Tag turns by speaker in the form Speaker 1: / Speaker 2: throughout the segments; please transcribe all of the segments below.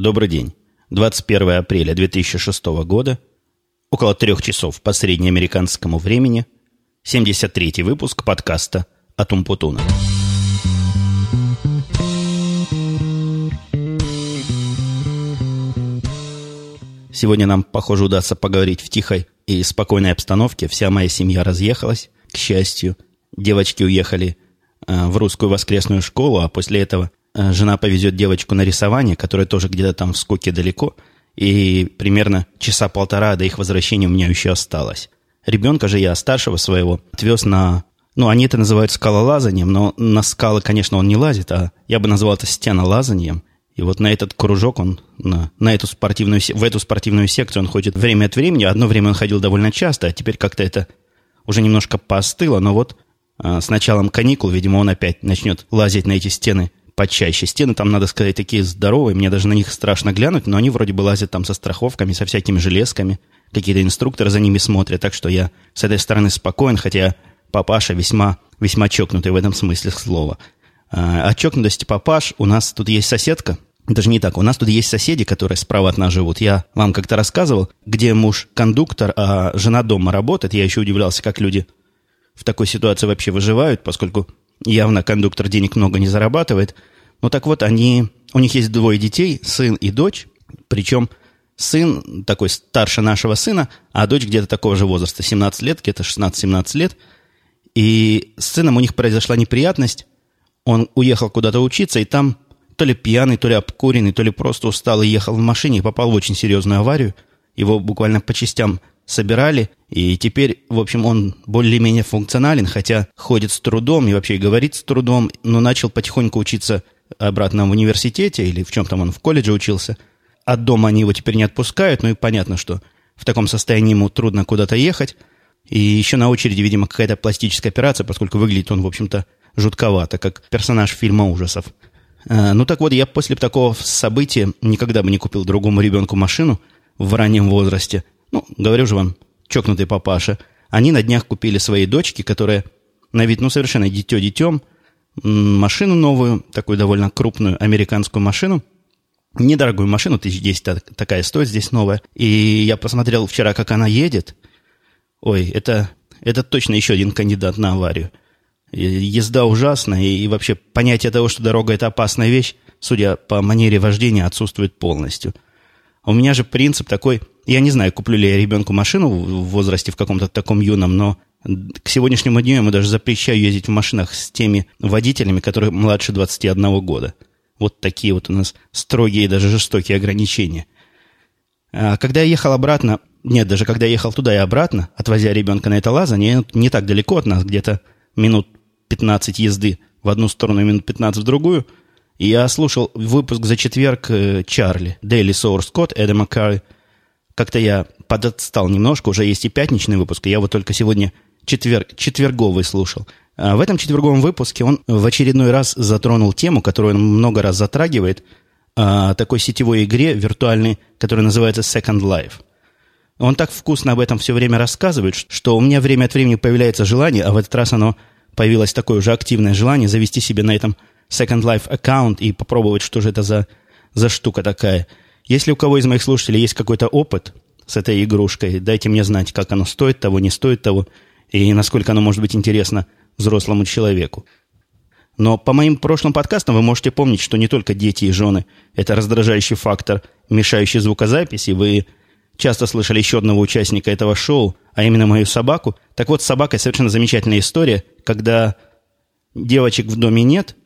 Speaker 1: Добрый день. 21 апреля 2006 года, около трех часов по среднеамериканскому времени, 73-й выпуск подкаста от Умпутуна. Сегодня нам, похоже, удастся поговорить в тихой и спокойной обстановке. Вся моя семья разъехалась, к счастью. Девочки уехали э, в русскую воскресную школу, а после этого жена повезет девочку на рисование, которое тоже где-то там в скуке далеко, и примерно часа полтора до их возвращения у меня еще осталось. Ребенка же я, старшего своего, отвез на... Ну, они это называют скалолазанием, но на скалы, конечно, он не лазит, а я бы назвал это стенолазанием. И вот на этот кружок он, на, на эту спортивную, в эту спортивную секцию он ходит время от времени. Одно время он ходил довольно часто, а теперь как-то это уже немножко поостыло. Но вот а, с началом каникул, видимо, он опять начнет лазить на эти стены почаще. Стены там, надо сказать, такие здоровые, мне даже на них страшно глянуть, но они вроде бы лазят там со страховками, со всякими железками, какие-то инструкторы за ними смотрят, так что я с этой стороны спокоен, хотя папаша весьма, весьма чокнутый в этом смысле слова. А, о чокнутости папаш у нас тут есть соседка, даже не так, у нас тут есть соседи, которые справа от нас живут. Я вам как-то рассказывал, где муж кондуктор, а жена дома работает. Я еще удивлялся, как люди в такой ситуации вообще выживают, поскольку Явно кондуктор денег много не зарабатывает. Ну так вот, они, у них есть двое детей, сын и дочь. Причем сын такой старше нашего сына, а дочь где-то такого же возраста, 17 лет, где-то 16-17 лет. И с сыном у них произошла неприятность. Он уехал куда-то учиться, и там то ли пьяный, то ли обкуренный, то ли просто устал и ехал в машине и попал в очень серьезную аварию. Его буквально по частям собирали, и теперь, в общем, он более-менее функционален, хотя ходит с трудом и вообще говорит с трудом, но начал потихоньку учиться обратно в университете или в чем там он в колледже учился. От дома они его теперь не отпускают, ну и понятно, что в таком состоянии ему трудно куда-то ехать. И еще на очереди, видимо, какая-то пластическая операция, поскольку выглядит он, в общем-то, жутковато, как персонаж фильма ужасов. А, ну так вот, я после такого события никогда бы не купил другому ребенку машину в раннем возрасте – ну, говорю же вам, чокнутый папаша, они на днях купили своей дочке, которая на вид, ну, совершенно дитё детем, машину новую, такую довольно крупную американскую машину, недорогую машину, тысяч десять такая стоит здесь новая. И я посмотрел вчера, как она едет. Ой, это, это точно еще один кандидат на аварию. Езда ужасная, и вообще понятие того, что дорога – это опасная вещь, судя по манере вождения, отсутствует полностью. У меня же принцип такой – я не знаю, куплю ли я ребенку машину в возрасте в каком-то таком юном, но к сегодняшнему дню я ему даже запрещаю ездить в машинах с теми водителями, которые младше 21 года. Вот такие вот у нас строгие и даже жестокие ограничения. А когда я ехал обратно, нет, даже когда я ехал туда и обратно, отвозя ребенка на это лазание, не так далеко от нас, где-то минут 15 езды в одну сторону, минут 15 в другую, и я слушал выпуск за четверг э, Чарли, Daily Source Code, Эда Карри, как-то я подотстал немножко, уже есть и пятничный выпуск, я вот только сегодня четвер... четверговый слушал. А в этом четверговом выпуске он в очередной раз затронул тему, которую он много раз затрагивает, о такой сетевой игре виртуальной, которая называется Second Life. Он так вкусно об этом все время рассказывает, что у меня время от времени появляется желание, а в этот раз оно появилось такое уже активное желание завести себе на этом Second Life аккаунт и попробовать, что же это за, за штука такая – если у кого из моих слушателей есть какой-то опыт с этой игрушкой, дайте мне знать, как оно стоит того, не стоит того, и насколько оно может быть интересно взрослому человеку. Но по моим прошлым подкастам вы можете помнить, что не только дети и жены – это раздражающий фактор, мешающий звукозаписи. Вы часто слышали еще одного участника этого шоу, а именно мою собаку. Так вот, с собакой совершенно замечательная история, когда девочек в доме нет,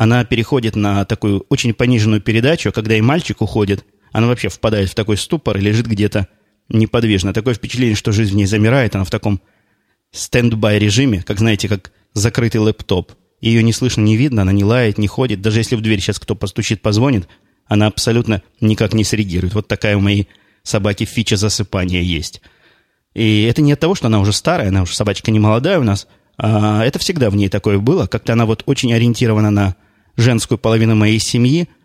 Speaker 1: она переходит на такую очень пониженную передачу, когда и мальчик уходит – она вообще впадает в такой ступор и лежит где-то неподвижно. Такое впечатление, что жизнь в ней замирает. Она в таком standby режиме, как, знаете, как закрытый лэптоп. Ее не слышно, не видно, она не лает, не ходит. Даже если в дверь сейчас кто постучит, позвонит, она абсолютно никак не среагирует. Вот такая у моей собаки фича засыпания есть. И это не от того, что она уже старая, она уже собачка не молодая у нас, а это всегда в ней такое было. Как-то она вот очень ориентирована на женскую половину моей семьи –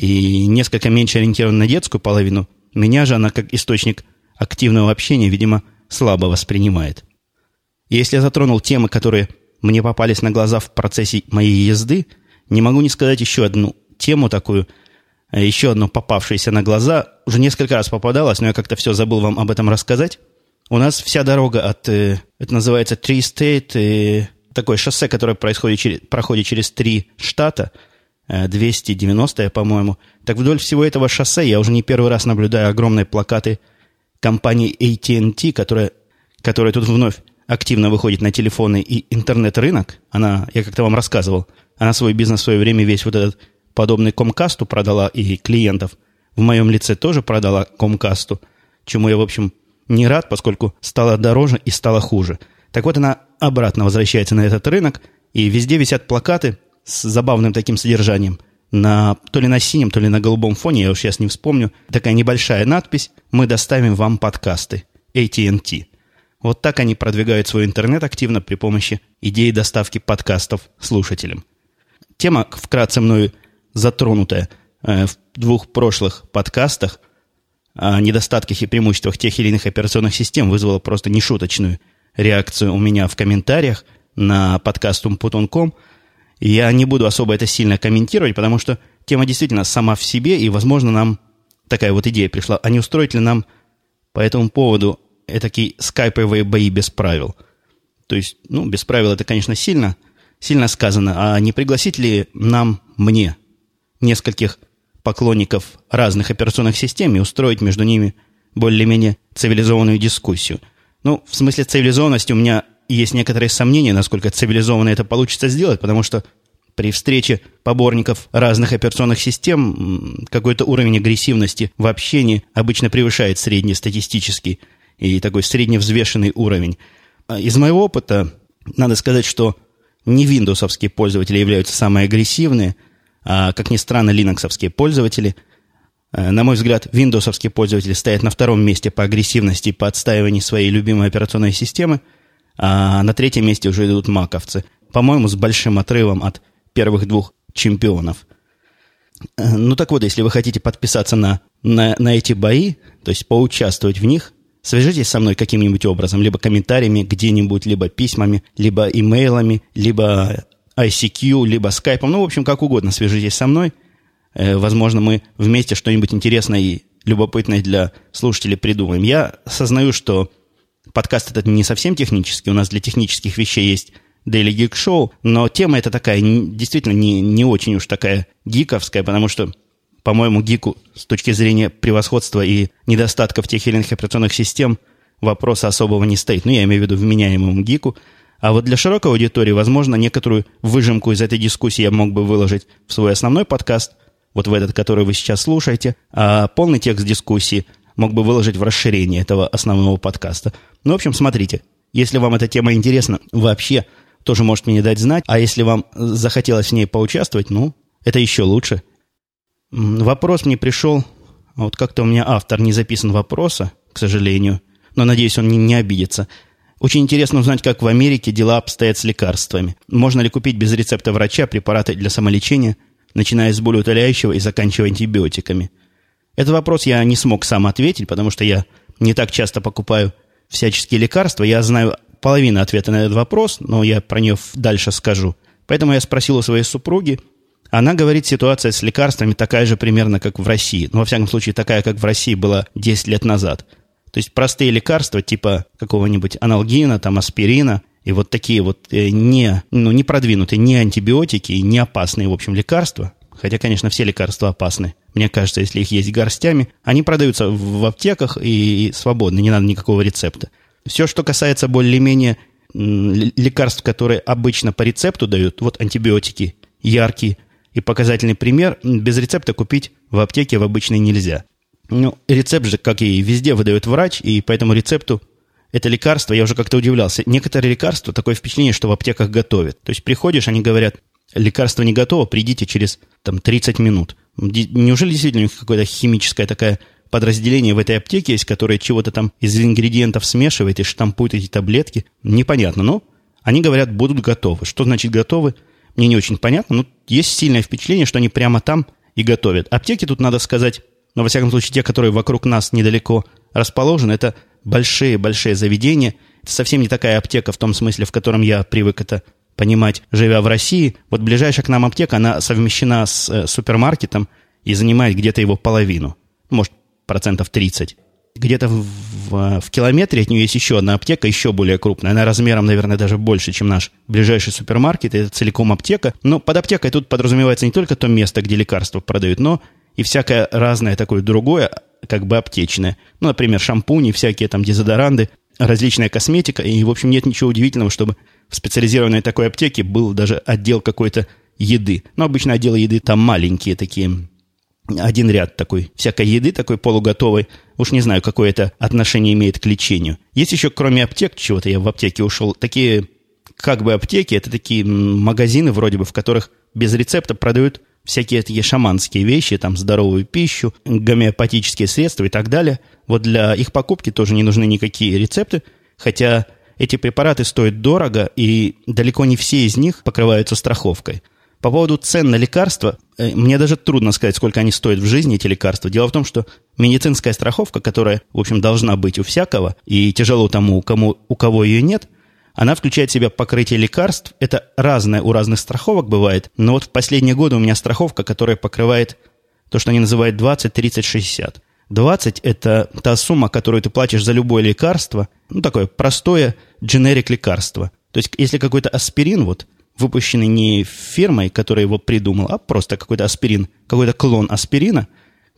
Speaker 1: и несколько меньше ориентирована на детскую половину, меня же она как источник активного общения, видимо, слабо воспринимает. Если я затронул темы, которые мне попались на глаза в процессе моей езды, не могу не сказать еще одну тему такую, э, еще одно попавшееся на глаза. Уже несколько раз попадалось, но я как-то все забыл вам об этом рассказать. У нас вся дорога от... Э, это называется Tree State, такое шоссе, которое происходит через, проходит через три штата, 290, по-моему. Так вдоль всего этого шоссе я уже не первый раз наблюдаю огромные плакаты компании AT&T, которая, которая тут вновь активно выходит на телефоны и интернет-рынок. Она, я как-то вам рассказывал, она свой бизнес в свое время весь вот этот подобный Комкасту продала и клиентов. В моем лице тоже продала Комкасту, чему я, в общем, не рад, поскольку стало дороже и стало хуже. Так вот, она обратно возвращается на этот рынок, и везде висят плакаты с забавным таким содержанием. На, то ли на синем, то ли на голубом фоне, я уж сейчас не вспомню, такая небольшая надпись «Мы доставим вам подкасты». AT&T. Вот так они продвигают свой интернет активно при помощи идеи доставки подкастов слушателям. Тема, вкратце мною затронутая э, в двух прошлых подкастах о недостатках и преимуществах тех или иных операционных систем, вызвала просто нешуточную реакцию у меня в комментариях на подкаст Умпутун.ком. Я не буду особо это сильно комментировать, потому что тема действительно сама в себе, и, возможно, нам такая вот идея пришла, а не устроить ли нам по этому поводу такие скайповые бои без правил. То есть, ну, без правил это, конечно, сильно, сильно сказано. А не пригласить ли нам, мне, нескольких поклонников разных операционных систем и устроить между ними более-менее цивилизованную дискуссию? Ну, в смысле цивилизованности у меня есть некоторые сомнения, насколько цивилизованно это получится сделать, потому что при встрече поборников разных операционных систем какой-то уровень агрессивности в общении обычно превышает среднестатистический и такой средневзвешенный уровень. А из моего опыта надо сказать, что не виндовсовские пользователи являются самые агрессивные, а, как ни странно, линоксовские пользователи. А, на мой взгляд, виндовсовские пользователи стоят на втором месте по агрессивности по отстаиванию своей любимой операционной системы, а на третьем месте уже идут маковцы. По-моему, с большим отрывом от первых двух чемпионов. А, ну так вот, если вы хотите подписаться на, на, на эти бои, то есть поучаствовать в них, Свяжитесь со мной каким-нибудь образом, либо комментариями где-нибудь, либо письмами, либо имейлами, либо ICQ, либо скайпом, ну, в общем, как угодно свяжитесь со мной. Э, возможно, мы вместе что-нибудь интересное и любопытное для слушателей придумаем. Я осознаю, что подкаст этот не совсем технический, у нас для технических вещей есть Daily Geek Show, но тема эта такая, действительно, не, не очень уж такая гиковская, потому что по-моему, гику с точки зрения превосходства и недостатков тех или иных операционных систем вопроса особого не стоит. Ну, я имею в виду вменяемому гику. А вот для широкой аудитории, возможно, некоторую выжимку из этой дискуссии я мог бы выложить в свой основной подкаст, вот в этот, который вы сейчас слушаете, а полный текст дискуссии мог бы выложить в расширение этого основного подкаста. Ну, в общем, смотрите, если вам эта тема интересна вообще, тоже можете мне дать знать, а если вам захотелось в ней поучаствовать, ну, это еще лучше – Вопрос мне пришел, вот как-то у меня автор не записан вопроса, к сожалению, но надеюсь, он не, не обидится. Очень интересно узнать, как в Америке дела обстоят с лекарствами. Можно ли купить без рецепта врача препараты для самолечения, начиная с болеутоляющего и заканчивая антибиотиками? Этот вопрос я не смог сам ответить, потому что я не так часто покупаю всяческие лекарства. Я знаю половину ответа на этот вопрос, но я про нее дальше скажу. Поэтому я спросил у своей супруги, она говорит, ситуация с лекарствами такая же примерно, как в России. Ну, во всяком случае, такая, как в России была 10 лет назад. То есть простые лекарства типа какого-нибудь аналгина, там, аспирина, и вот такие вот э, не, ну, не продвинутые, не антибиотики, не опасные, в общем, лекарства, хотя, конечно, все лекарства опасны. Мне кажется, если их есть горстями, они продаются в аптеках и свободно, не надо никакого рецепта. Все, что касается более-менее лекарств, которые обычно по рецепту дают, вот антибиотики, яркие, и показательный пример, без рецепта купить в аптеке в обычной нельзя. Ну, рецепт же, как и везде, выдает врач, и по этому рецепту это лекарство, я уже как-то удивлялся. Некоторые лекарства, такое впечатление, что в аптеках готовят. То есть приходишь, они говорят, лекарство не готово, придите через там, 30 минут. Неужели действительно какое-то химическое такое подразделение в этой аптеке есть, которое чего-то там из ингредиентов смешивает и штампует эти таблетки? Непонятно, но они говорят, будут готовы. Что значит готовы? мне не очень понятно, но есть сильное впечатление, что они прямо там и готовят. Аптеки тут, надо сказать, но, во всяком случае, те, которые вокруг нас недалеко расположены, это большие-большие заведения. Это совсем не такая аптека в том смысле, в котором я привык это понимать, живя в России. Вот ближайшая к нам аптека, она совмещена с э, супермаркетом, и занимает где-то его половину. Может, процентов 30. Где-то в, в, в километре от нее есть еще одна аптека, еще более крупная. Она размером, наверное, даже больше, чем наш ближайший супермаркет. Это целиком аптека. Но под аптекой тут подразумевается не только то место, где лекарства продают, но и всякое разное такое другое, как бы аптечное. Ну, например, шампуни, всякие там дезодоранты, различная косметика. И, в общем, нет ничего удивительного, чтобы в специализированной такой аптеке был даже отдел какой-то еды. Но обычно отделы еды там маленькие такие, один ряд такой всякой еды, такой полуготовой. Уж не знаю, какое это отношение имеет к лечению. Есть еще, кроме аптек, чего-то я в аптеке ушел, такие как бы аптеки, это такие магазины вроде бы, в которых без рецепта продают всякие такие шаманские вещи, там здоровую пищу, гомеопатические средства и так далее. Вот для их покупки тоже не нужны никакие рецепты, хотя эти препараты стоят дорого, и далеко не все из них покрываются страховкой. По поводу цен на лекарства, э, мне даже трудно сказать, сколько они стоят в жизни, эти лекарства. Дело в том, что медицинская страховка, которая, в общем, должна быть у всякого, и тяжело тому, кому, у кого ее нет, она включает в себя покрытие лекарств. Это разное у разных страховок бывает. Но вот в последние годы у меня страховка, которая покрывает то, что они называют 20, 30, 60. 20 – это та сумма, которую ты платишь за любое лекарство, ну, такое простое дженерик лекарство. То есть, если какой-то аспирин, вот, выпущенный не фирмой, которая его придумала, а просто какой-то аспирин, какой-то клон аспирина,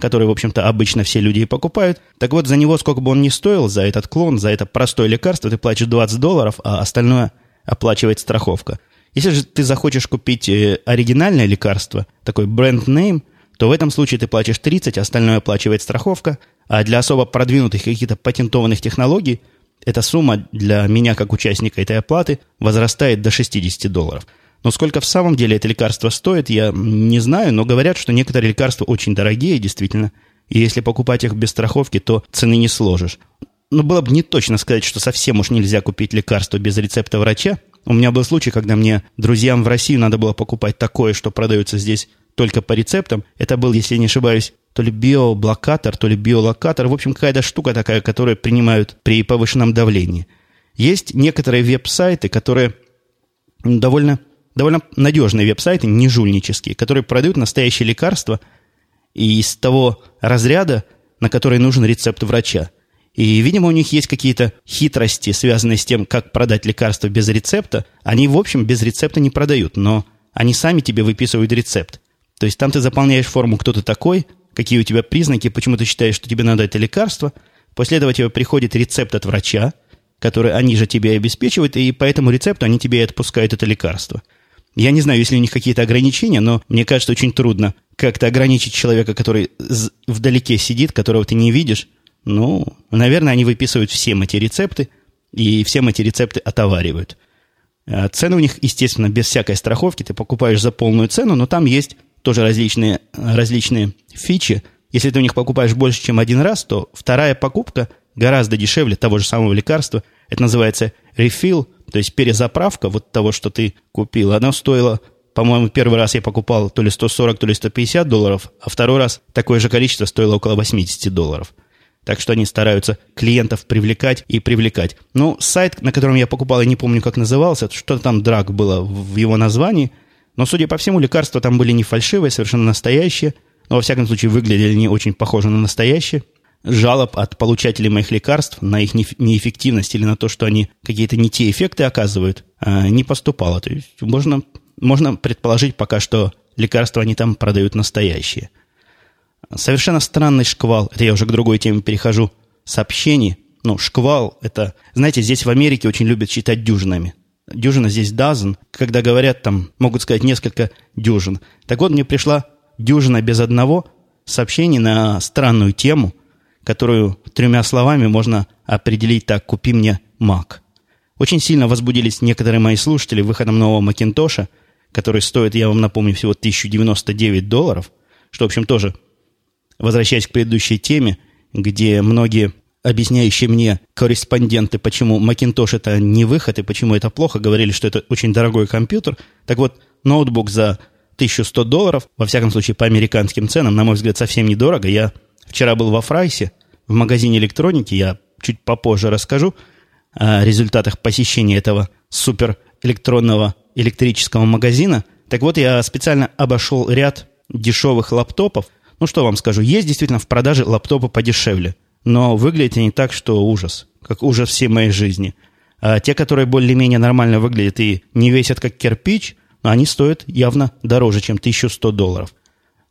Speaker 1: который, в общем-то, обычно все люди и покупают. Так вот, за него, сколько бы он ни стоил, за этот клон, за это простое лекарство, ты платишь 20 долларов, а остальное оплачивает страховка. Если же ты захочешь купить э, оригинальное лекарство, такой бренд-нейм, то в этом случае ты платишь 30, остальное оплачивает страховка, а для особо продвинутых каких-то патентованных технологий эта сумма для меня, как участника этой оплаты, возрастает до 60 долларов. Но сколько в самом деле это лекарство стоит, я не знаю, но говорят, что некоторые лекарства очень дорогие, действительно. И если покупать их без страховки, то цены не сложишь. Но было бы не точно сказать, что совсем уж нельзя купить лекарство без рецепта врача. У меня был случай, когда мне друзьям в России надо было покупать такое, что продается здесь только по рецептам. Это был, если не ошибаюсь, то ли биоблокатор, то ли биолокатор. В общем, какая-то штука такая, которую принимают при повышенном давлении. Есть некоторые веб-сайты, которые довольно, довольно надежные веб-сайты, не жульнические, которые продают настоящие лекарства из того разряда, на который нужен рецепт врача. И, видимо, у них есть какие-то хитрости, связанные с тем, как продать лекарство без рецепта. Они, в общем, без рецепта не продают, но они сами тебе выписывают рецепт. То есть там ты заполняешь форму «Кто ты такой?», какие у тебя признаки, почему ты считаешь, что тебе надо это лекарство. После этого тебе приходит рецепт от врача, который они же тебе обеспечивают, и по этому рецепту они тебе и отпускают это лекарство. Я не знаю, если у них какие-то ограничения, но мне кажется, очень трудно как-то ограничить человека, который вдалеке сидит, которого ты не видишь. Ну, наверное, они выписывают всем эти рецепты, и всем эти рецепты отоваривают. А цены у них, естественно, без всякой страховки. Ты покупаешь за полную цену, но там есть тоже различные, различные фичи. Если ты у них покупаешь больше, чем один раз, то вторая покупка гораздо дешевле того же самого лекарства. Это называется refill, то есть перезаправка вот того, что ты купил. Она стоила, по-моему, первый раз я покупал то ли 140, то ли 150 долларов, а второй раз такое же количество стоило около 80 долларов. Так что они стараются клиентов привлекать и привлекать. Ну, сайт, на котором я покупал, я не помню, как назывался, что-то там драг было в его названии – но, судя по всему, лекарства там были не фальшивые, совершенно настоящие, но, во всяком случае, выглядели не очень похожи на настоящие. Жалоб от получателей моих лекарств на их неэффективность или на то, что они какие-то не те эффекты оказывают, а, не поступало. То есть можно, можно предположить пока, что лекарства они там продают настоящие. Совершенно странный шквал, это я уже к другой теме перехожу, сообщений. Ну, шквал, это, знаете, здесь в Америке очень любят читать дюжинами дюжина здесь dozen, когда говорят там, могут сказать несколько дюжин. Так вот, мне пришла дюжина без одного сообщений на странную тему, которую тремя словами можно определить так «купи мне Mac». Очень сильно возбудились некоторые мои слушатели выходом нового Макинтоша, который стоит, я вам напомню, всего 1099 долларов, что, в общем, тоже, возвращаясь к предыдущей теме, где многие объясняющие мне корреспонденты, почему Macintosh это не выход и почему это плохо, говорили, что это очень дорогой компьютер. Так вот, ноутбук за 1100 долларов, во всяком случае по американским ценам, на мой взгляд, совсем недорого. Я вчера был во Фрайсе, в магазине электроники, я чуть попозже расскажу о результатах посещения этого супер электронного электрического магазина. Так вот, я специально обошел ряд дешевых лаптопов, Ну, что вам скажу, есть действительно в продаже лаптопы подешевле, но выглядят они так, что ужас, как ужас всей моей жизни. А те, которые более-менее нормально выглядят и не весят как кирпич, они стоят явно дороже, чем 1100 долларов.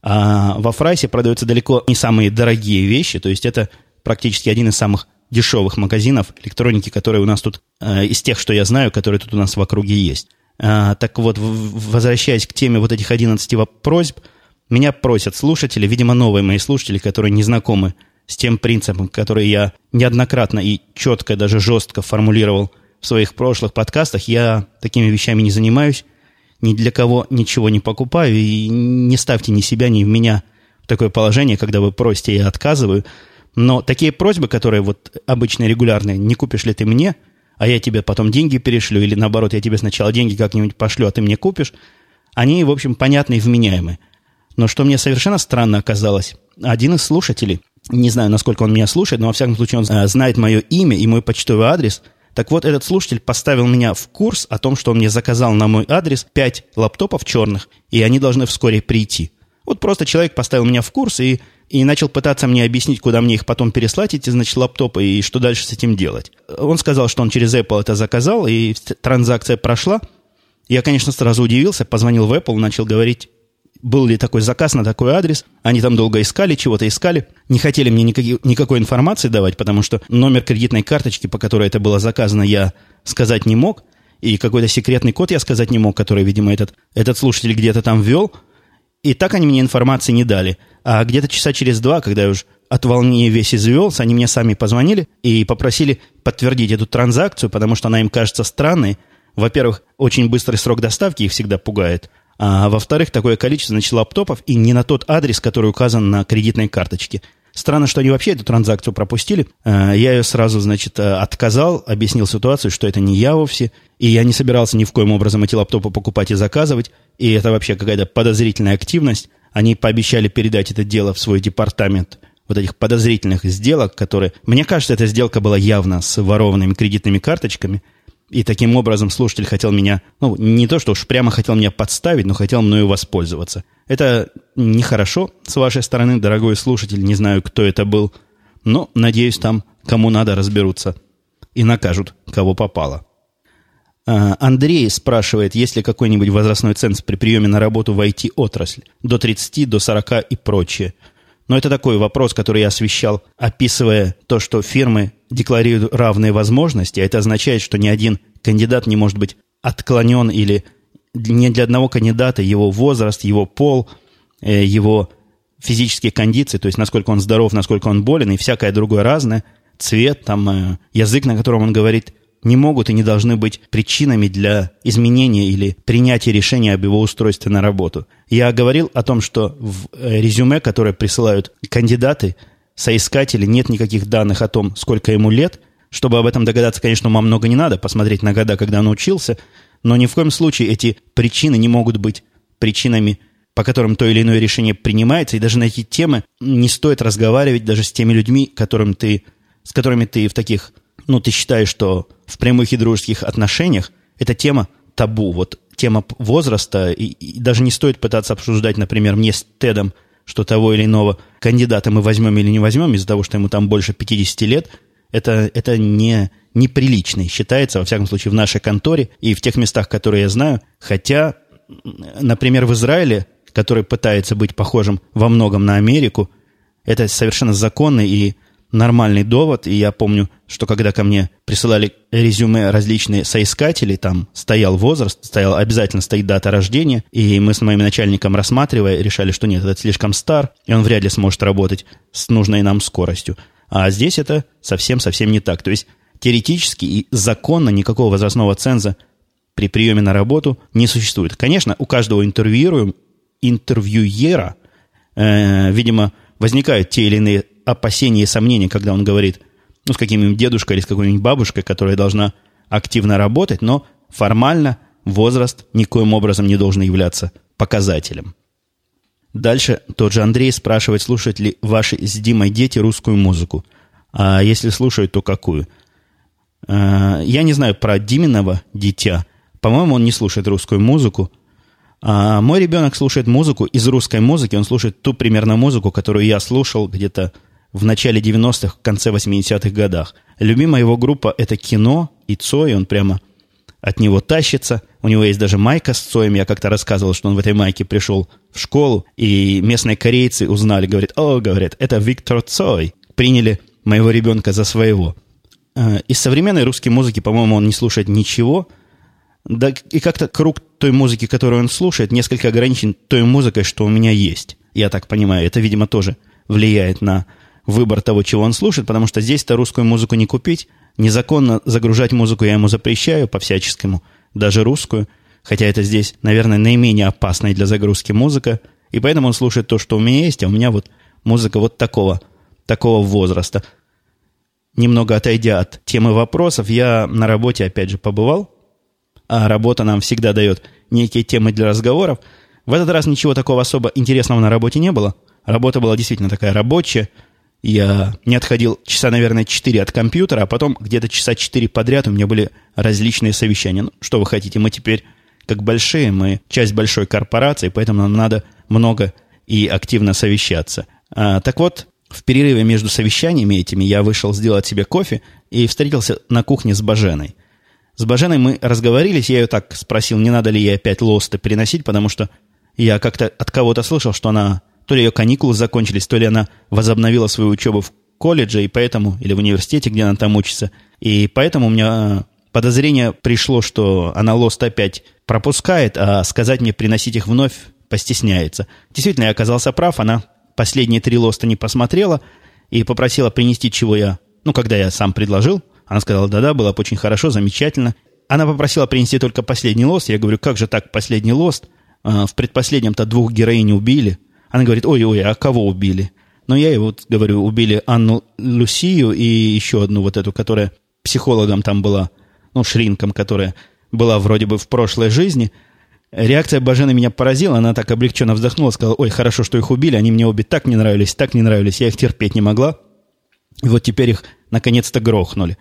Speaker 1: А во Фрайсе продаются далеко не самые дорогие вещи, то есть это практически один из самых дешевых магазинов электроники, которые у нас тут, э, из тех, что я знаю, которые тут у нас в округе есть. А, так вот, возвращаясь к теме вот этих 11 просьб, меня просят слушатели, видимо, новые мои слушатели, которые не знакомы с тем принципом, который я неоднократно и четко, даже жестко формулировал в своих прошлых подкастах, я такими вещами не занимаюсь, ни для кого ничего не покупаю, и не ставьте ни себя, ни меня в такое положение, когда вы просите, я отказываю – но такие просьбы, которые вот обычные, регулярные, не купишь ли ты мне, а я тебе потом деньги перешлю, или наоборот, я тебе сначала деньги как-нибудь пошлю, а ты мне купишь, они, в общем, понятны и вменяемы. Но что мне совершенно странно оказалось, один из слушателей, не знаю, насколько он меня слушает, но во всяком случае он э, знает мое имя и мой почтовый адрес, так вот, этот слушатель поставил меня в курс о том, что он мне заказал на мой адрес 5 лаптопов черных, и они должны вскоре прийти. Вот просто человек поставил меня в курс, и и начал пытаться мне объяснить, куда мне их потом переслать, эти, значит, лаптопы, и что дальше с этим делать. Он сказал, что он через Apple это заказал, и транзакция прошла. Я, конечно, сразу удивился, позвонил в Apple, начал говорить, был ли такой заказ на такой адрес. Они там долго искали, чего-то искали. Не хотели мне никакой, никакой информации давать, потому что номер кредитной карточки, по которой это было заказано, я сказать не мог. И какой-то секретный код я сказать не мог, который, видимо, этот, этот слушатель где-то там ввел. И так они мне информации не дали – а где-то часа через два, когда я уже от волнения весь извелся, они мне сами позвонили и попросили подтвердить эту транзакцию, потому что она им кажется странной. Во-первых, очень быстрый срок доставки их всегда пугает. А во-вторых, такое количество, значит, лаптопов и не на тот адрес, который указан на кредитной карточке. Странно, что они вообще эту транзакцию пропустили. А, я ее сразу, значит, отказал, объяснил ситуацию, что это не я вовсе, и я не собирался ни в коем образом эти лаптопы покупать и заказывать, и это вообще какая-то подозрительная активность. Они пообещали передать это дело в свой департамент вот этих подозрительных сделок, которые... Мне кажется, эта сделка была явно с ворованными кредитными карточками, и таким образом слушатель хотел меня... Ну, не то, что уж прямо хотел меня подставить, но хотел мною воспользоваться. Это нехорошо с вашей стороны, дорогой слушатель. Не знаю, кто это был, но, надеюсь, там кому надо разберутся и накажут, кого попало. А, Андрей спрашивает, есть ли какой-нибудь возрастной ценз при приеме на работу в IT-отрасль, до 30, до 40 и прочее. Но это такой вопрос, который я освещал, описывая то, что фирмы декларируют равные возможности, а это означает, что ни один кандидат не может быть отклонен или не для одного кандидата его возраст, его пол, э, его физические кондиции, то есть насколько он здоров, насколько он болен и всякое другое разное, цвет, там, э, язык, на котором он говорит, не могут и не должны быть причинами для изменения или принятия решения об его устройстве на работу. Я говорил о том, что в э, резюме, которое присылают кандидаты, соискатели, нет никаких данных о том, сколько ему лет. Чтобы об этом догадаться, конечно, ума много не надо, посмотреть на года, когда он учился, но ни в коем случае эти причины не могут быть причинами, по которым то или иное решение принимается, и даже на эти темы не стоит разговаривать даже с теми людьми, которым ты, с которыми ты в таких ну, ты считаешь, что в прямых и дружеских отношениях эта тема табу, вот тема возраста, и, и даже не стоит пытаться обсуждать, например, мне с Тедом, что того или иного кандидата мы возьмем или не возьмем из-за того, что ему там больше 50 лет, это, это не, неприлично считается, во всяком случае, в нашей конторе и в тех местах, которые я знаю. Хотя, например, в Израиле, который пытается быть похожим во многом на Америку, это совершенно законно и нормальный довод, и я помню, что когда ко мне присылали резюме различные соискатели, там стоял возраст, стоял, обязательно стоит дата рождения, и мы с моим начальником рассматривая, решали, что нет, этот слишком стар, и он вряд ли сможет работать с нужной нам скоростью. А здесь это совсем-совсем не так. То есть теоретически и законно никакого возрастного ценза при приеме на работу не существует. Конечно, у каждого интервьюируем, интервьюера, э, видимо, возникают те или иные опасения и сомнения, когда он говорит, ну, с каким-нибудь дедушкой или с какой-нибудь бабушкой, которая должна активно работать, но формально возраст никоим образом не должен являться показателем. Дальше тот же Андрей спрашивает, слушают ли ваши с Димой дети русскую музыку. А если слушают, то какую? А, я не знаю про Диминого дитя. По-моему, он не слушает русскую музыку. А мой ребенок слушает музыку из русской музыки, он слушает ту примерно музыку, которую я слушал где-то в начале 90-х, в конце 80-х годах. Любимая его группа – это кино и Цой, он прямо от него тащится. У него есть даже майка с Цоем. Я как-то рассказывал, что он в этой майке пришел в школу, и местные корейцы узнали, говорят, о, говорят, это Виктор Цой. Приняли моего ребенка за своего. Э, из современной русской музыки, по-моему, он не слушает ничего. Да и как-то круг той музыки, которую он слушает, несколько ограничен той музыкой, что у меня есть. Я так понимаю, это, видимо, тоже влияет на выбор того, чего он слушает, потому что здесь-то русскую музыку не купить. Незаконно загружать музыку я ему запрещаю по-всяческому, даже русскую. Хотя это здесь, наверное, наименее опасная для загрузки музыка. И поэтому он слушает то, что у меня есть, а у меня вот музыка вот такого, такого возраста. Немного отойдя от темы вопросов, я на работе, опять же, побывал. А работа нам всегда дает некие темы для разговоров. В этот раз ничего такого особо интересного на работе не было. Работа была действительно такая рабочая – я не отходил часа, наверное, 4 от компьютера, а потом где-то часа 4 подряд у меня были различные совещания. Ну, что вы хотите, мы теперь как большие, мы часть большой корпорации, поэтому нам надо много и активно совещаться. А, так вот, в перерыве между совещаниями этими я вышел сделать себе кофе и встретился на кухне с Баженой. С Баженой мы разговорились, я ее так спросил, не надо ли ей опять лосты переносить, потому что я как-то от кого-то слышал, что она то ли ее каникулы закончились, то ли она возобновила свою учебу в колледже, и поэтому, или в университете, где она там учится. И поэтому у меня подозрение пришло, что она лост опять пропускает, а сказать мне приносить их вновь постесняется. Действительно, я оказался прав, она последние три лоста не посмотрела и попросила принести, чего я, ну, когда я сам предложил, она сказала, да-да, было бы очень хорошо, замечательно. Она попросила принести только последний лост, я говорю, как же так, последний лост? А, в предпоследнем-то двух героинь убили. Она говорит, ой-ой, а кого убили? Но я ей вот говорю, убили Анну Люсию и еще одну вот эту, которая психологом там была, ну, шринком, которая была вроде бы в прошлой жизни. Реакция Бажены меня поразила, она так облегченно вздохнула, сказала, ой, хорошо, что их убили, они мне обе так не нравились, так не нравились, я их терпеть не могла. И вот теперь их наконец-то грохнули.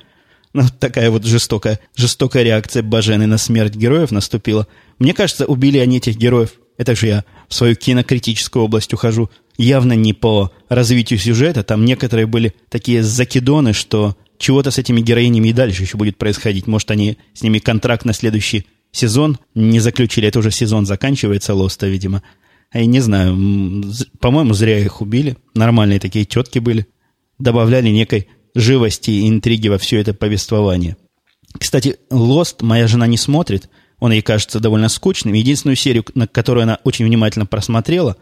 Speaker 1: Ну, такая вот жестокая, жестокая реакция Бажены на смерть героев наступила. Мне кажется, убили они этих героев это же я в свою кинокритическую область ухожу. Явно не по развитию сюжета. Там некоторые были такие закидоны, что чего-то с этими героинями и дальше еще будет происходить. Может, они с ними контракт на следующий сезон не заключили. Это уже сезон заканчивается, Лоста, видимо. А я не знаю, по-моему, зря их убили. Нормальные такие тетки были. Добавляли некой живости и интриги во все это повествование. Кстати, Лост моя жена не смотрит – он ей кажется довольно скучным. Единственную серию, на которую она очень внимательно просмотрела,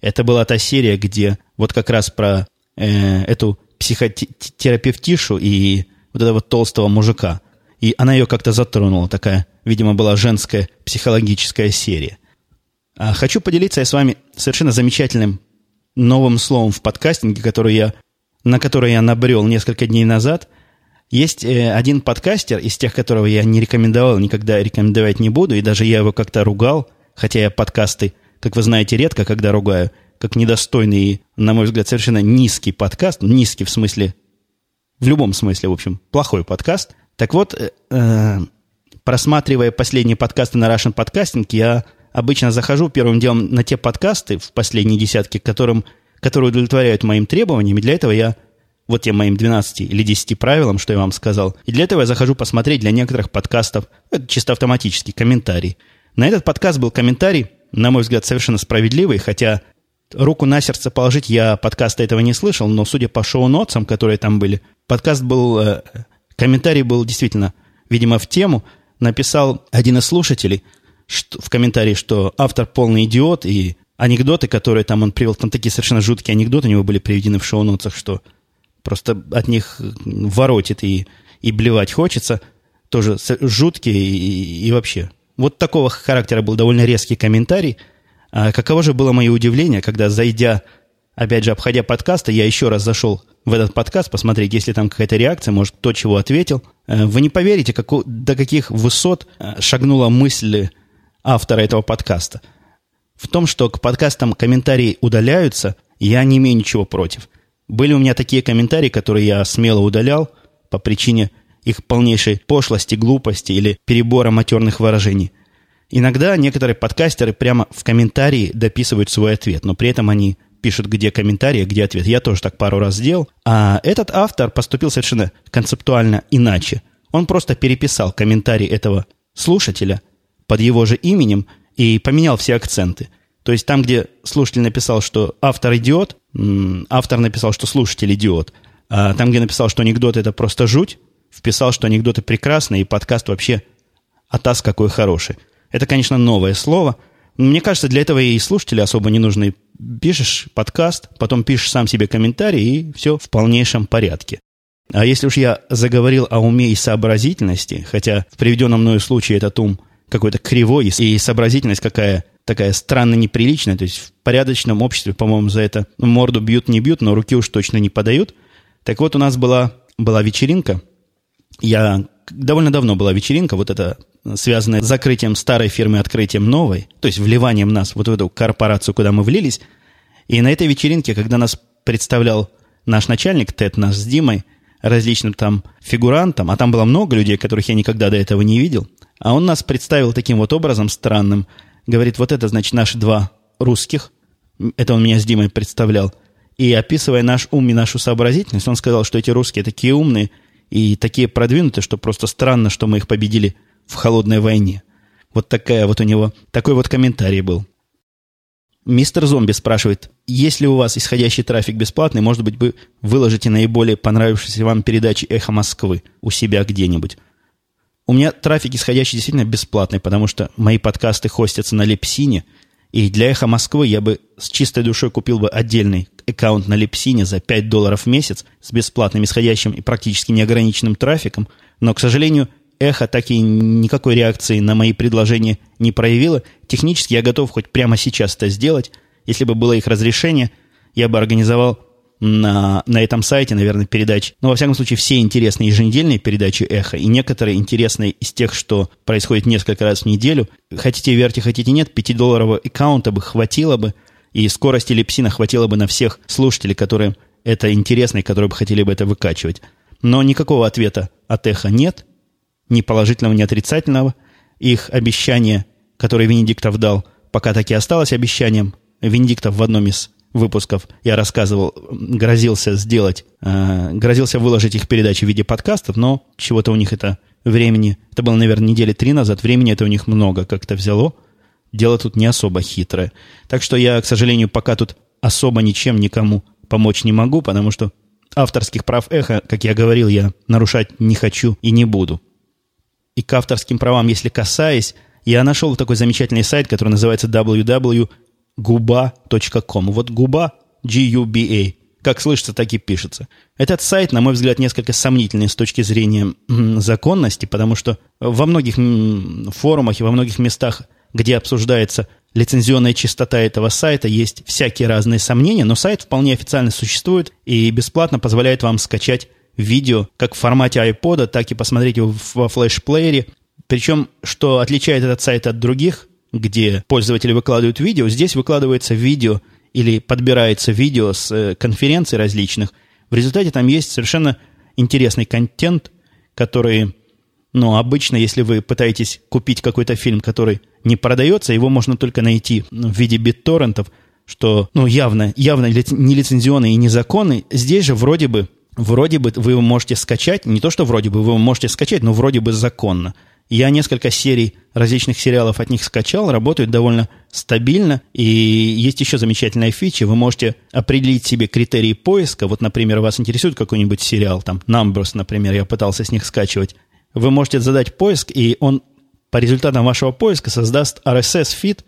Speaker 1: это была та серия, где вот как раз про э, эту психотерапевтишу и вот этого толстого мужика. И она ее как-то затронула, такая, видимо, была женская психологическая серия. А хочу поделиться я с вами совершенно замечательным новым словом в подкастинге, который я, на которое я набрел несколько дней назад – есть э, один подкастер, из тех, которого я не рекомендовал, никогда рекомендовать не буду, и даже я его как-то ругал, хотя я подкасты, как вы знаете, редко когда ругаю, как недостойный на мой взгляд, совершенно низкий подкаст, низкий в смысле, в любом смысле, в общем, плохой подкаст. Так вот, э, э просматривая последние подкасты на Russian Podcasting, я обычно захожу первым делом на те подкасты в последние десятки, которым, которые удовлетворяют моим требованиям, и для этого я вот тем моим 12 или 10 правилам, что я вам сказал. И для этого я захожу посмотреть для некоторых подкастов, это чисто автоматический комментарий. На этот подкаст был комментарий, на мой взгляд, совершенно справедливый, хотя руку на сердце положить я подкаста этого не слышал, но судя по шоу-нотсам, которые там были, подкаст был, э, комментарий был действительно, видимо, в тему. Написал один из слушателей что, в комментарии, что автор полный идиот, и анекдоты, которые там он привел, там такие совершенно жуткие анекдоты у него были приведены в шоу-нотсах, что Просто от них воротит и, и блевать хочется. Тоже жуткие и, и вообще. Вот такого характера был довольно резкий комментарий. А каково же было мое удивление, когда, зайдя, опять же, обходя подкасты, я еще раз зашел в этот подкаст, посмотреть, есть ли там какая-то реакция, может, кто чего ответил. Э, вы не поверите, как, до каких высот э, шагнула мысль автора этого подкаста. В том, что к подкастам комментарии удаляются, я не имею ничего против. Были у меня такие комментарии, которые я смело удалял по причине их полнейшей пошлости, глупости или перебора матерных выражений. Иногда некоторые подкастеры прямо в комментарии дописывают свой ответ, но при этом они пишут, где комментарий, где ответ. Я тоже так пару раз сделал. А этот автор поступил совершенно концептуально иначе. Он просто переписал комментарий этого слушателя под его же именем и поменял все акценты. То есть там, где слушатель написал, что автор идиот, автор написал, что слушатель идиот. А там, где написал, что анекдот это просто жуть, вписал, что анекдоты прекрасные, и подкаст вообще атас какой хороший. Это, конечно, новое слово. Мне кажется, для этого и слушатели особо не нужны. Пишешь подкаст, потом пишешь сам себе комментарий, и все в полнейшем порядке. А если уж я заговорил о уме и сообразительности, хотя в приведенном мною случае этот ум какой-то кривой, и сообразительность какая такая странно неприличная, то есть в порядочном обществе, по-моему, за это морду бьют, не бьют, но руки уж точно не подают. Так вот, у нас была, была вечеринка, я довольно давно была вечеринка, вот эта связанная с закрытием старой фирмы, открытием новой, то есть вливанием нас вот в эту корпорацию, куда мы влились. И на этой вечеринке, когда нас представлял наш начальник Тед, наш с Димой, различным там фигурантам, а там было много людей, которых я никогда до этого не видел, а он нас представил таким вот образом странным. Говорит, вот это, значит, наши два русских, это он меня с Димой представлял, и описывая наш ум и нашу сообразительность, он сказал, что эти русские такие умные и такие продвинутые, что просто странно, что мы их победили в холодной войне. Вот такая вот у него, такой вот комментарий был. Мистер Зомби спрашивает, если у вас исходящий трафик бесплатный, может быть, вы выложите наиболее понравившиеся вам передачи «Эхо Москвы» у себя где-нибудь. У меня трафик исходящий действительно бесплатный, потому что мои подкасты хостятся на Лепсине, и для «Эхо Москвы» я бы с чистой душой купил бы отдельный аккаунт на Лепсине за 5 долларов в месяц с бесплатным исходящим и практически неограниченным трафиком, но, к сожалению, Эхо так и никакой реакции на мои предложения не проявило. Технически я готов хоть прямо сейчас это сделать. Если бы было их разрешение, я бы организовал на, на этом сайте, наверное, передач. Ну, во всяком случае, все интересные еженедельные передачи «Эхо» и некоторые интересные из тех, что происходит несколько раз в неделю. Хотите верьте, хотите нет, 5-долларового аккаунта бы хватило бы, и скорости липсина хватило бы на всех слушателей, которые это интересно и которые бы хотели бы это выкачивать. Но никакого ответа от «Эхо» нет – ни положительного, ни отрицательного. Их обещание, которое Венедиктов дал, пока так и осталось обещанием. Венедиктов в одном из выпусков я рассказывал, грозился сделать, э, грозился выложить их передачи в виде подкастов, но чего-то у них это времени, это было, наверное, недели три назад, времени это у них много как-то взяло. Дело тут не особо хитрое. Так что я, к сожалению, пока тут особо ничем никому помочь не могу, потому что авторских прав эхо, как я говорил, я нарушать не хочу и не буду и к авторским правам, если касаясь, я нашел такой замечательный сайт, который называется www.guba.com. Вот губа, G-U-B-A, как слышится, так и пишется. Этот сайт, на мой взгляд, несколько сомнительный с точки зрения законности, потому что во многих форумах и во многих местах, где обсуждается лицензионная чистота этого сайта, есть всякие разные сомнения, но сайт вполне официально существует и бесплатно позволяет вам скачать видео как в формате iPod, так и посмотреть его во флешплеере. Причем, что отличает этот сайт от других, где пользователи выкладывают видео, здесь выкладывается видео или подбирается видео с э, конференций различных. В результате там есть совершенно интересный контент, который, ну, обычно, если вы пытаетесь купить какой-то фильм, который не продается, его можно только найти в виде битторрентов, что, ну, явно, явно нелицензионный и незаконный. Здесь же вроде бы вроде бы вы его можете скачать, не то что вроде бы вы его можете скачать, но вроде бы законно. Я несколько серий различных сериалов от них скачал, работают довольно стабильно. И есть еще замечательная фича. Вы можете определить себе критерии поиска. Вот, например, вас интересует какой-нибудь сериал, там, Numbers, например, я пытался с них скачивать. Вы можете задать поиск, и он по результатам вашего поиска создаст RSS-фид,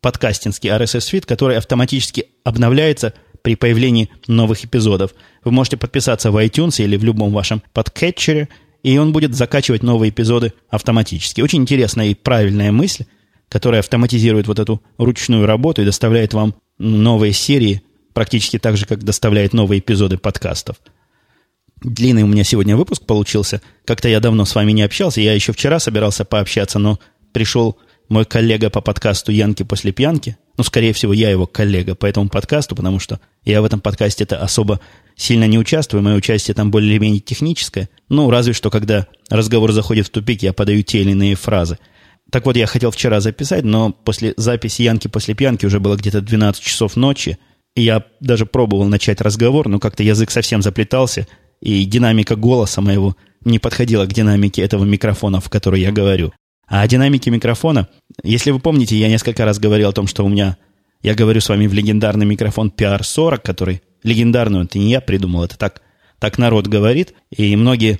Speaker 1: подкастинский RSS-фид, который автоматически обновляется – при появлении новых эпизодов. Вы можете подписаться в iTunes или в любом вашем подкетчере, и он будет закачивать новые эпизоды автоматически. Очень интересная и правильная мысль, которая автоматизирует вот эту ручную работу и доставляет вам новые серии практически так же, как доставляет новые эпизоды подкастов. Длинный у меня сегодня выпуск получился. Как-то я давно с вами не общался. Я еще вчера собирался пообщаться, но пришел мой коллега по подкасту «Янки после пьянки». Ну, скорее всего, я его коллега по этому подкасту, потому что я в этом подкасте-то особо сильно не участвую. Мое участие там более-менее техническое. Ну, разве что, когда разговор заходит в тупик, я подаю те или иные фразы. Так вот, я хотел вчера записать, но после записи Янки после пьянки уже было где-то 12 часов ночи. И я даже пробовал начать разговор, но как-то язык совсем заплетался, и динамика голоса моего не подходила к динамике этого микрофона, в который я говорю. А о динамике микрофона, если вы помните, я несколько раз говорил о том, что у меня, я говорю с вами в легендарный микрофон PR40, который легендарный, это не я придумал, это так, так народ говорит, и многие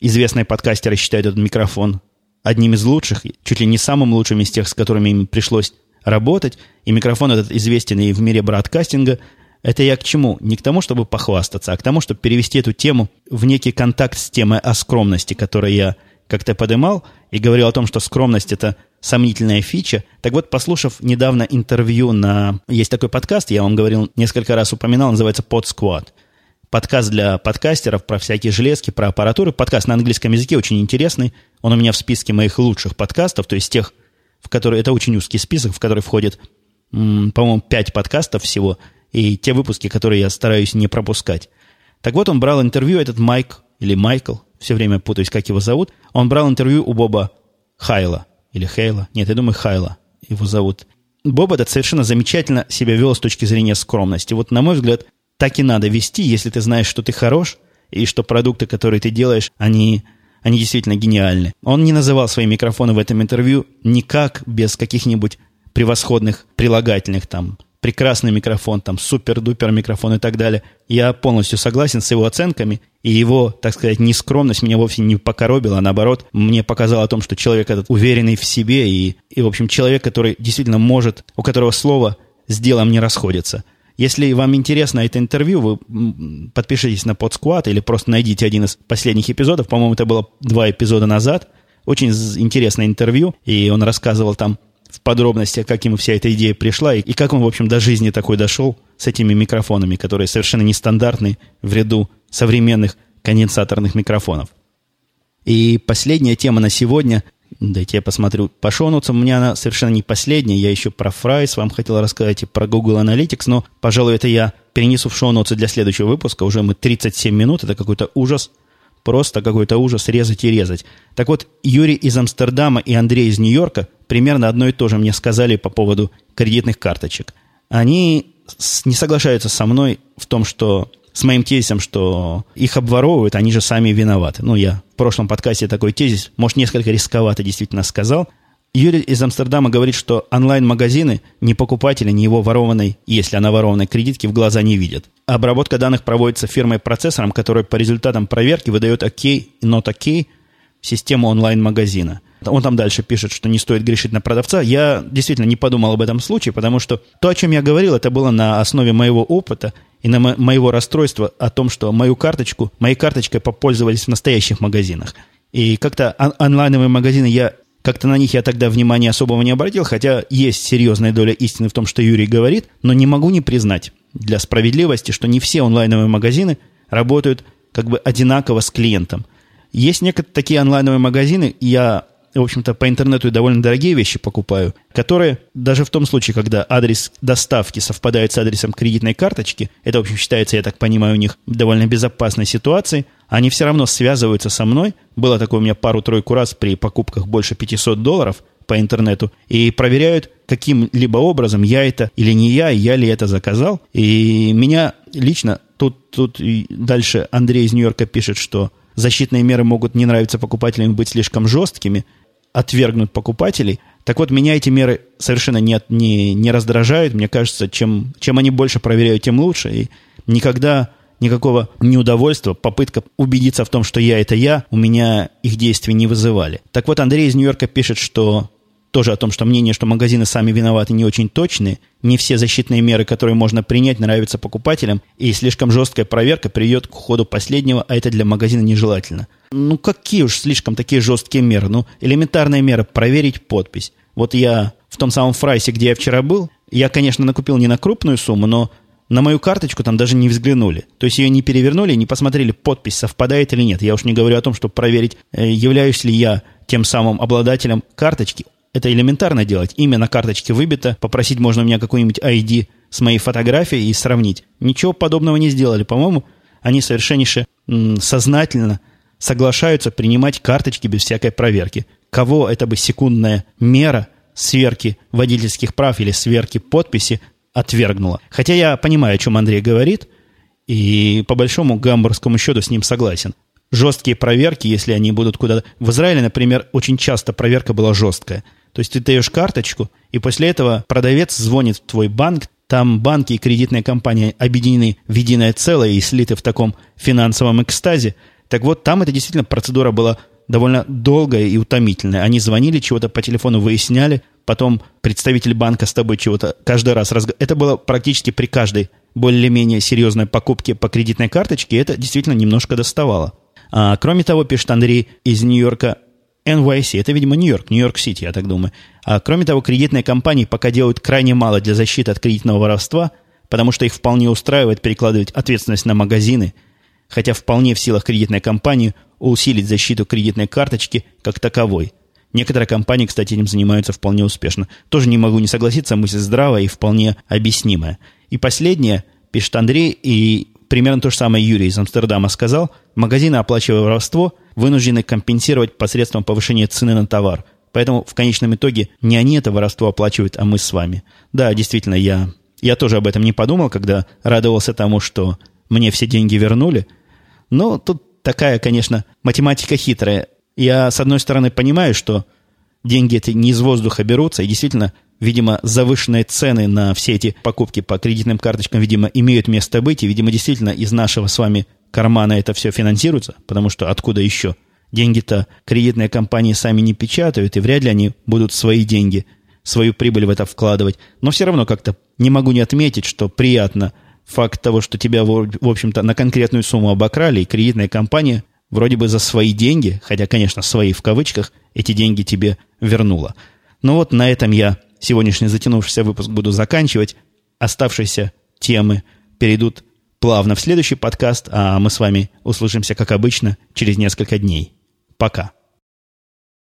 Speaker 1: известные подкастеры считают этот микрофон одним из лучших, чуть ли не самым лучшим из тех, с которыми им пришлось работать. И микрофон этот известен и в мире бродкастинга. Это я к чему? Не к тому, чтобы похвастаться, а к тому, чтобы перевести эту тему в некий контакт с темой о скромности, которую я как-то подымал и говорил о том, что скромность – это сомнительная фича. Так вот, послушав недавно интервью на... Есть такой подкаст, я вам говорил, несколько раз упоминал, называется Squad. Подкаст для подкастеров про всякие железки, про аппаратуру. Подкаст на английском языке очень интересный. Он у меня в списке моих лучших подкастов, то есть тех, в которые... Это очень узкий список, в который входит, по-моему, пять подкастов всего, и те выпуски, которые я стараюсь не пропускать. Так вот, он брал интервью, этот Майк, или Майкл, все время путаюсь, как его зовут. Он брал интервью у Боба Хайла. Или Хейла. Нет, я думаю, Хайла его зовут. Боб этот совершенно замечательно себя вел с точки зрения скромности. Вот, на мой взгляд, так и надо вести, если ты знаешь, что ты хорош, и что продукты, которые ты делаешь, они, они действительно гениальны. Он не называл свои микрофоны в этом интервью никак без каких-нибудь превосходных прилагательных там прекрасный микрофон, там супер-дупер микрофон и так далее. Я полностью согласен с его оценками, и его, так сказать, нескромность меня вовсе не покоробила, а наоборот, мне показало о том, что человек этот уверенный в себе и, и, в общем, человек, который действительно может, у которого слово с делом не расходится. Если вам интересно это интервью, вы подпишитесь на Podsquad или просто найдите один из последних эпизодов. По-моему, это было два эпизода назад. Очень интересное интервью, и он рассказывал там в подробности, как ему вся эта идея пришла и, и как он, в общем, до жизни такой дошел с этими микрофонами, которые совершенно нестандартны в ряду современных конденсаторных микрофонов. И последняя тема на сегодня, дайте я посмотрю по show notes ам, у меня она совершенно не последняя, я еще про Fry's вам хотел рассказать и про Google Analytics, но, пожалуй, это я перенесу в show notes ы для следующего выпуска, уже мы 37 минут, это какой-то ужас – Просто какой-то ужас резать и резать. Так вот, Юрий из Амстердама и Андрей из Нью-Йорка примерно одно и то же мне сказали по поводу кредитных карточек. Они не соглашаются со мной в том, что с моим тезисом, что их обворовывают, они же сами виноваты. Ну, я в прошлом подкасте такой тезис, может, несколько рисковато действительно сказал, Юрий из Амстердама говорит, что онлайн-магазины ни покупателя, ни его ворованной, если она ворованной кредитки, в глаза не видят. Обработка данных проводится фирмой-процессором, которая по результатам проверки выдает ОК и not ОК в систему онлайн-магазина. Он там дальше пишет, что не стоит грешить на продавца. Я действительно не подумал об этом случае, потому что то, о чем я говорил, это было на основе моего опыта и на мо- моего расстройства о том, что мою карточку, моей карточкой попользовались в настоящих магазинах. И как-то он- онлайновые магазины я как-то на них я тогда внимания особого не обратил, хотя есть серьезная доля истины в том, что Юрий говорит, но не могу не признать для справедливости, что не все онлайновые магазины работают как бы одинаково с клиентом. Есть некоторые такие онлайновые магазины, я, в общем-то, по интернету довольно дорогие вещи покупаю, которые даже в том случае, когда адрес доставки совпадает с адресом кредитной карточки, это, в общем, считается, я так понимаю, у них довольно безопасной ситуацией, они все равно связываются со мной. Было такое у меня пару-тройку раз при покупках больше 500 долларов по интернету и проверяют каким-либо образом, я это или не я, я ли это заказал. И меня лично, тут, тут дальше Андрей из Нью-Йорка пишет, что защитные меры могут не нравиться покупателям быть слишком жесткими, отвергнут покупателей. Так вот, меня эти меры совершенно не, не, не раздражают. Мне кажется, чем, чем они больше проверяют, тем лучше. И никогда никакого неудовольствия, попытка убедиться в том, что я это я, у меня их действия не вызывали. Так вот, Андрей из Нью-Йорка пишет, что тоже о том, что мнение, что магазины сами виноваты, не очень точные. Не все защитные меры, которые можно принять, нравятся покупателям, и слишком жесткая проверка приведет к уходу последнего, а это для магазина нежелательно. Ну, какие уж слишком такие жесткие меры? Ну, элементарная мера – проверить подпись. Вот я в том самом Фрайсе, где я вчера был, я, конечно, накупил не на крупную сумму, но на мою карточку там даже не взглянули. То есть ее не перевернули, не посмотрели, подпись совпадает или нет. Я уж не говорю о том, чтобы проверить, э, являюсь ли я тем самым обладателем карточки. Это элементарно делать. Имя на карточке выбито, попросить можно у меня какой-нибудь ID с моей фотографией и сравнить. Ничего подобного не сделали. По-моему, они совершеннейше сознательно соглашаются принимать карточки без всякой проверки. кого это бы секундная мера сверки водительских прав или сверки подписи отвергнула. Хотя я понимаю, о чем Андрей говорит, и по большому гамбургскому счету с ним согласен. Жесткие проверки, если они будут куда-то... В Израиле, например, очень часто проверка была жесткая. То есть ты даешь карточку, и после этого продавец звонит в твой банк, там банки и кредитные компании объединены в единое целое и слиты в таком финансовом экстазе. Так вот, там это действительно процедура была довольно долгая и утомительная. Они звонили, чего-то по телефону выясняли, потом представитель банка с тобой чего-то каждый раз разговаривал. Это было практически при каждой более-менее серьезной покупке по кредитной карточке, это действительно немножко доставало. А, кроме того, пишет Андрей из Нью-Йорка, NYC, это, видимо, Нью-Йорк, Нью-Йорк-Сити, я так думаю. А кроме того, кредитные компании пока делают крайне мало для защиты от кредитного воровства, потому что их вполне устраивает перекладывать ответственность на магазины, хотя вполне в силах кредитной компании усилить защиту кредитной карточки как таковой. Некоторые компании, кстати, этим занимаются вполне успешно. Тоже не могу не согласиться, мысль здравая и вполне объяснимая. И последнее, пишет Андрей, и примерно то же самое Юрий из Амстердама сказал, магазины, оплачивая воровство, вынуждены компенсировать посредством повышения цены на товар. Поэтому в конечном итоге не они это воровство оплачивают, а мы с вами. Да, действительно, я, я тоже об этом не подумал, когда радовался тому, что мне все деньги вернули. Но тут такая, конечно, математика хитрая. Я, с одной стороны, понимаю, что деньги эти не из воздуха берутся, и действительно видимо, завышенные цены на все эти покупки по кредитным карточкам, видимо, имеют место быть, и, видимо, действительно из нашего с вами кармана это все финансируется, потому что откуда еще? Деньги-то кредитные компании сами не печатают, и вряд ли они будут свои деньги, свою прибыль в это вкладывать. Но все равно как-то не могу не отметить, что приятно факт того, что тебя, в общем-то, на конкретную сумму обокрали, и кредитная компания вроде бы за свои деньги, хотя, конечно, свои в кавычках, эти деньги тебе вернула. Ну вот на этом я сегодняшний затянувшийся выпуск буду заканчивать. Оставшиеся темы перейдут плавно в следующий подкаст, а мы с вами услышимся, как обычно, через несколько дней. Пока.